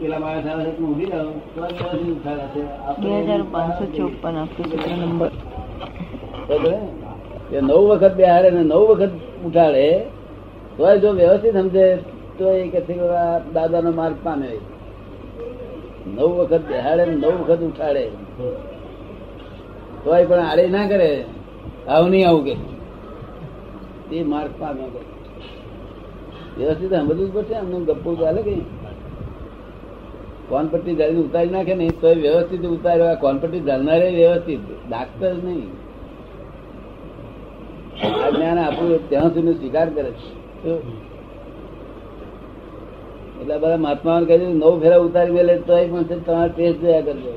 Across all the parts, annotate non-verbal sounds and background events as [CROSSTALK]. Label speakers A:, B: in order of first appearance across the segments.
A: પેલા માણસ આવે છે ઊભી રહો. તો
B: બે હજાર પાંચસો ચોપન આપતો નંબર.
A: ને? એ નવ વખત ને નવ વખત ઉઠાડે તોય જો વ્યવસ્થિત સમજે તો એ કે દાદાનો માર્ગ પામે. નવ વખત બેહાડે નવ વખત ઉઠાડે. તોય પણ આડે ના કરે. આવું નહીં આવું કે. એ માર્ગ પામે વ્યવસ્થિત સમજવું જ પડશે અમને ગપ્પો ચાલે કઈ કોનપટ્ટી જાળીને ઉતારી નાખે ને તો વ્યવસ્થિત ઉતાર્યો કોનપટ્ટી જાળનારે વ્યવસ્થિત. ડાક્ટર નહીં. જ્ઞાન આપણું ત્યાં સુધી સ્વીકાર કરે છે. એટલે બધા મહાત્મા કહે છે, નવ ફેરા ઉતારી મેલે તો પણ તમારે ટેસ્ટ જોયા કરજો.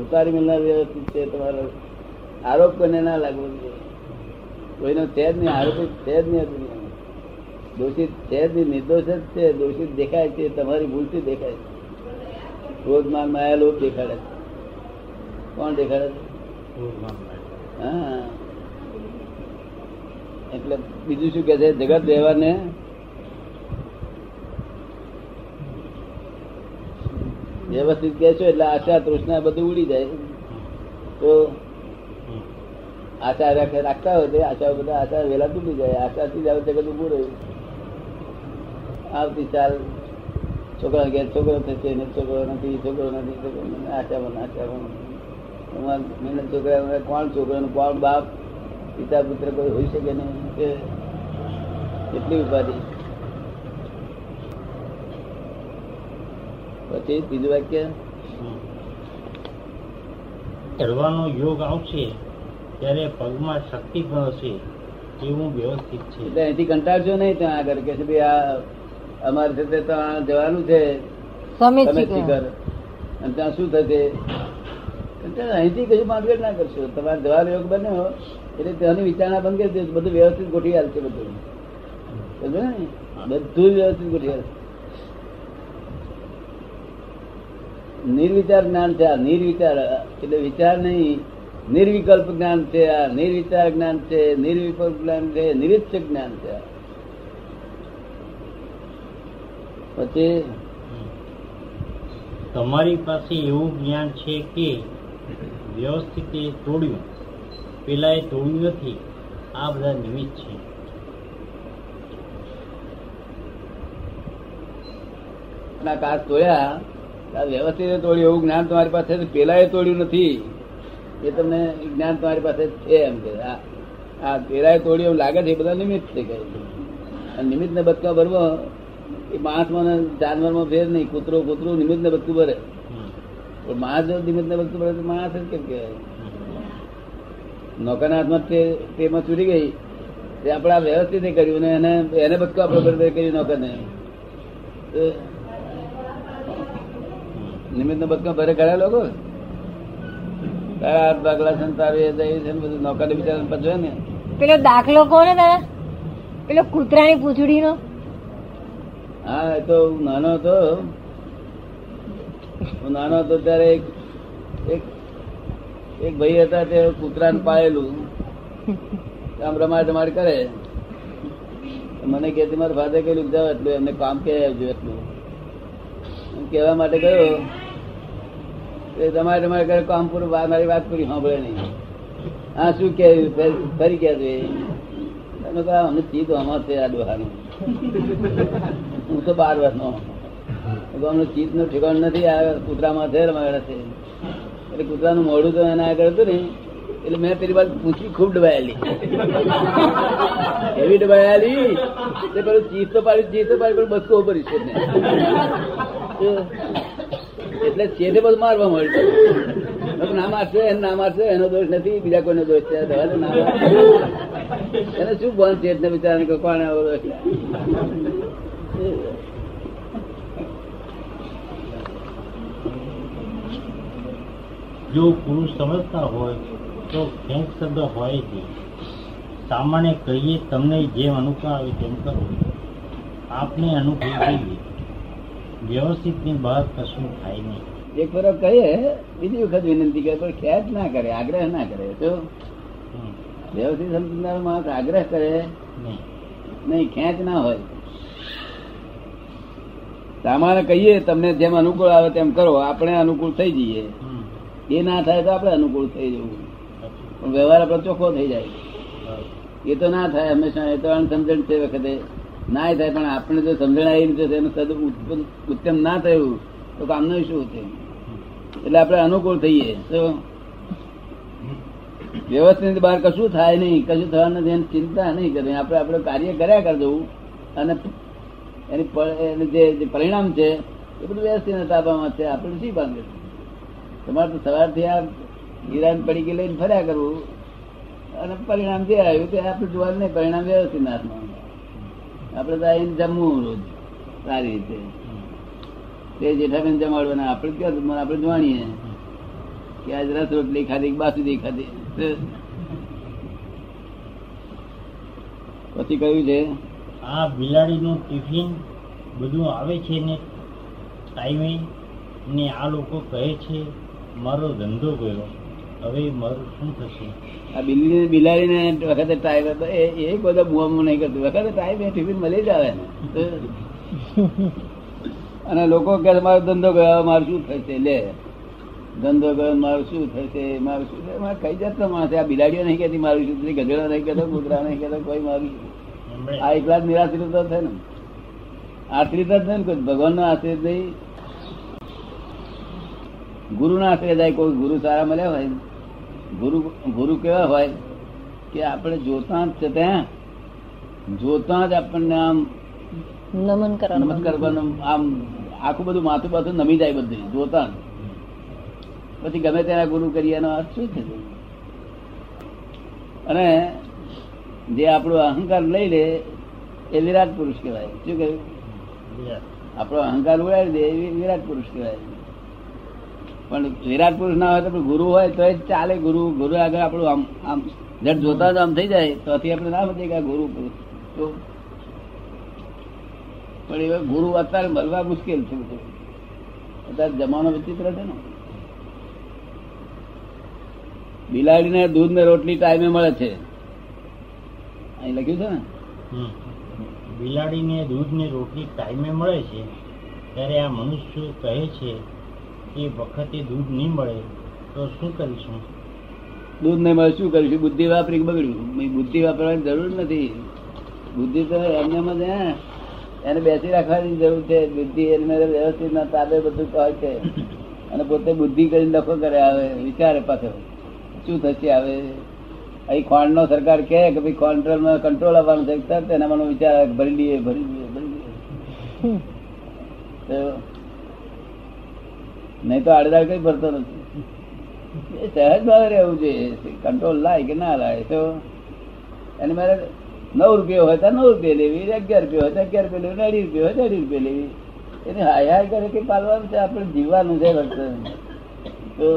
A: ઉતારી મેલનાર વ્યવસ્થિત છે, તમારો આરોપ કોને ના લાગવો જોઈએ. કોઈનો છે જ નહીં, આરોપ છે જ નહીં દોષિત છે નિર્દોષ જ છે, દોષિત દેખાય છે, તમારી ભૂલથી દેખાય છે. ક્રોધમાન માયા લોભ દેખાડે છે. કોણ દેખાડે છે? હા. એટલે બીજું શું કે છે? જગત વ્યવહાર ને વ્યવસ્થિત કે છો એટલે આશા, તૃષ્ણા બધું ઉડી જાય. તો આશા રાખે, રાખતા હોય તો આશા બધા, આશા વેલા તૂટી જાય. આશાથી જ આવું જગત ઉભું રહ્યું. આવતી ચાલ છોકરા ઘેર છોકરો થશે ને છોકરો નથી છોકરો નથી છોકરો આશામાં એમાં છોકરા કોણ છોકરો કોણ બાપ? પિતા પુત્ર કોઈ હોઈ શકે નહીં. કે કેટલી ઉપાધિ? પછી બીજું વાક્ય?
C: ચડવાનો યોગ આવશે ત્યારે પગમાં શક્તિ પણ હશે. એવું વ્યવસ્થિત છે.
A: એટલે અહીંથી કંટાળશો નહીં ત્યાં આગળ કે છે ભાઈ આ અમારે છે તે ત્યાં જવાનું છે. તમે અને ત્યાં શું થશે? અહીંથી કશું માંગેટ ના કરશો. તમારે જવાનો યોગ બન્યો એટલે ત્યાંની વિચારણા બંધ કરી દેજો. બધું વ્યવસ્થિત ગોઠવી હાલશે બધું. સમજો ને બધું વ્યવસ્થિત ગોઠવી હાલશે નિર્વિચાર જ્ઞાન છે આ. નિર્વિચાર એટલે વિચાર નહીં. નિર્વિકલ્પ જ્ઞાન છે આ. નિર્વિચાર જ્ઞાન છે. નિર્વિકલ્પ જ્ઞાન છે. નિરીક્ષક જ્ઞાન છે આ. પછી
C: તમારી પાસે એવું જ્ઞાન છે કે વ્યવસ્થિત એ તોડ્યું પેલા એ તોડ્યું નથી આ બધા નિમિત્ત છે.
A: ના કાચ તોડ્યા વ્યવસ્થિત તોડ્યું એવું જ્ઞાન તમારી પાસે પેલા એ તોડ્યું નથી. એ તમને જ્ઞાન તમારી પાસે છે એમ કે આ આ પેલા એ તોડ્યું એવું લાગે છે એ બધા નિમિત્ત છે કે. નિમિત્ત ને બચકા ભરવો એ માણસમાં ને જાનવરમાં ભેર નહીં કૂતરો કૂતરો નિમિત્ત ને બધું ભરે. પણ માણસ જો નિમિત્ત ને બધું ભરે તો માણસ જ કેમ કહેવાય? નોકરના હાથમાં તે તેમાં ચૂરી ગઈ તે આપણા વ્યવસ્થિત કર્યું ને એને એને બધું આપણે બરોબર કર્યું નોકરને નિમિત્ત ને બધું ભરે ખરા લોકો? તારા હાથ ભાગલા તારું એ છે બધું નોકરને બિચારા પચવે ને.
B: પેલો દાખલો કોને દાદા પેલો કૂતરાની પૂંછડીનો?
A: હા તો હું નાનો હતો. હું નાનો હતો ત્યારે એક એક ભાઈ હતા, તે કૂતરાને પાળેલું. આમ રમાડ રમાડ કરે. મને કે મારા ફાધર કહેલું જાઓ એટલું એમને કામ કે આવજો એટલું. હું કહેવા માટે ગયો. એ તમારે તમારે કામ પૂરું, મારી વાત પૂરી સાંભળે નહીં. હા, શું કે, ફરી કે છે. તમે કહો અમે ચીજ આમાં છે આ ડોહાનું હું તો બાર વર્ષનો. અમને ચીજ નો ઠેકાણ નથી, આ કૂતરામાં છે છે. એટલે કૂતરાનું મોઢું તો એના આગળ હતું ને, એટલે મેં પેલી વાત પૂછી ખૂબ ડબાયેલી એવી ડબાયેલી એટલે પેલું ચીજ તો પાડી ચીજ તો પાડી પણ બસકો ભરી છે. એટલે છેડે બધું મારવા મળ્યું ના મારશે ના મારશે, એનો દોષ નથી, બીજા કોઈનો દોષ છે, દવા ના. એને શું બંધ છે? એટલે બિચારાને કે કોણે આવો
C: જો પુરુષ સમજતા હોય તો ખેંચ શબ્દ હોય નહીં. સામાન્ય કહીએ તમને જેમ અનુકૂળ આવે તેમ કરો. આપને અનુકૂળ જોઈએ. વ્યવસ્થિતની બહાર કશું થાય નહીં.
A: એક ફરક કહીએ બીજી વખત વિનંતી કરે પણ ખેંચ ના કરે આગ્રહ ના કરે તો. વ્યવસ્થિત સમજનાર માણસ આગ્રહ કરે
C: નહીં.
A: ખેંચ ના હોય. સામાન્ય કહીએ તમને જેમ અનુકૂળ આવે તેમ કરો આપણે અનુકૂળ થઈ જઈએ. એ ના થાય તો આપણે અનુકૂળ થઈ જવું. પણ વ્યવહાર આપણો ચોખ્ખો થઈ જાય. એ તો ના થાય હંમેશા એ તો અણસમજણ છે વખતે. ના થાય પણ આપણે જો સમજણ આવી રીતે એનું સદ ઉત્તમ ના થયું તો કામનું શું છે એટલે આપણે અનુકૂળ થઈએ. તો વ્યવસ્થિત બહાર કશું થાય નહીં, કશું થવાનું નથી, એની ચિંતા નહીં કરવી આપણે આપણે કાર્ય કર્યા કરી દઉં અને એની જે પરિણામ છે, એ બધું વ્યવસ્થિત તાબામાં છે. આપણે શી બાંધે તમારે તો સવારથી આ હીરાન પડી ગઈ લઈને ફર્યા કરવું. અને પરિણામ જે આવ્યું કે આપણે જોવાનું નહીં. પરિણામ વ્યવસ્થિત હાથમાં આપણે તો આવીને જમવું રોજ. સારી રીતે. તે જેઠાબેન જમાડવાના. આપણે ક્યાં આપણે જોવાણીએ કે આજ રસ રોટલી ખાધી બાસુદી ખાધી. પછી કયું છે?
C: આ બિલાડીનું ટિફિન બધું આવે છે ને ટાઈમે ને આ લોકો કહે છે મારો ધંધો ગયો. હવે મારું શું થશે?
A: આ બિલ્લી બિલાડીને વખતે ટાઈમ એ એ બધા બુઆમાં નહીં કરતું. વખતે ટાઈમ ટિફિન મળી જ આવે ને. [LAUGHS] અને લોકો કે મારો ધંધો ગયો મારું શું થશે? લે. ધંધો ગયો મારું શું થશે? મારું શું થશે? મારે કઈ જાતનો માણસ આ બિલાડીઓ નહીં કહેતી મારું શું થશે? ગધેડો નહીં કહેતો કૂતરા નહીં કહેતો કોઈ મારું આ એકલા જ નિરાશ્રિત થાય ને આશ્રિત જ થાય ને કોઈ ભગવાન નો આશ્રિત નહીં. ગુરુ ના આશ્રય જાય કોઈ ગુરુ સારા મળ્યા હોય ગુરુ ગુરુ કેવા હોય કે આપણે જોતા જ છે ત્યાં જોતા જ આપણને આમ
B: નમન કરવાનું.
A: નમન કરવાનું આમ આખું બધું માથું પાછું નમી જાય બધું જોતા જ. પછી ગમે તેના ગુરુ કરીએ એનો અર્થ શું છે? અને જે આપણો અહંકાર લઈ લે, એ વિરાટ પુરુષ કહેવાય. શું કહ્યું? આપણો અહંકાર ઉડાડી દે, એ વિરાટ પુરુષ કહેવાય. પણ વિરાટ પુરુષ ના હોય તો ગુરુ હોય તો ચાલે ગુરુ. ગુરુ આગળ આપણું આમ આમ જટ જોતા જ આમ થઈ જાય. તો આપણે ના સમજીએ કે ગુરુ પુરુષ. તો પણ એ ગુરુ અત્યારે મળવા મુશ્કેલ છે અત્યારે જમાનો વિચિત્ર છે ને. બિલાડીને દૂધ ને રોટલી ટાઈમે મળે છે. અહીં લખ્યું છે ને?
C: બિલાડીને દૂધ ને રોટલી ટાઈમે મળે છે ત્યારે આ મનુષ્ય કહે છે કે વખતે દૂધ નહીં મળે તો શું કરીશું?
A: દૂધ નહીં મળે શું કરીશું? બુદ્ધિ વાપરી બગડ્યું? બુદ્ધિ વાપરવાની જરૂર નથી. બુદ્ધિ તો એમને એને બેસી રાખવાની જરૂર છે. બુદ્ધિ એને વ્યવસ્થિત ના તાબે બધું કહે છે. અને પોતે બુદ્ધિ કરીને લખો કરે આવે વિચારે પાછો. શું થશે આવે અહીં ખોંડ નો સરકાર કહે કે ભાઈ કોન્ટ્રોલમાં કંટ્રોલ આવવાનું છે તરત એના મને વિચાર ભરી લઈએ ભરી લઈએ ભરી લઈએ નહીં તો આડેદાડ કઈ ભરતો નથી. એ સહજ ભાવે રહેવું જોઈએ. કંટ્રોલ લાય કે ના લાય? તો એને મારે નવ રૂપિયા હોય તો નવ રૂપિયા લેવી અગિયાર રૂપિયા હોય તો અગિયાર રૂપિયા લેવી અઢી રૂપિયા હોય તો અઢી રૂપિયા લેવી. એને હાય હાય કરે કે પાલવાનું છે? આપણે જીવવાનું છે ફક્ત તો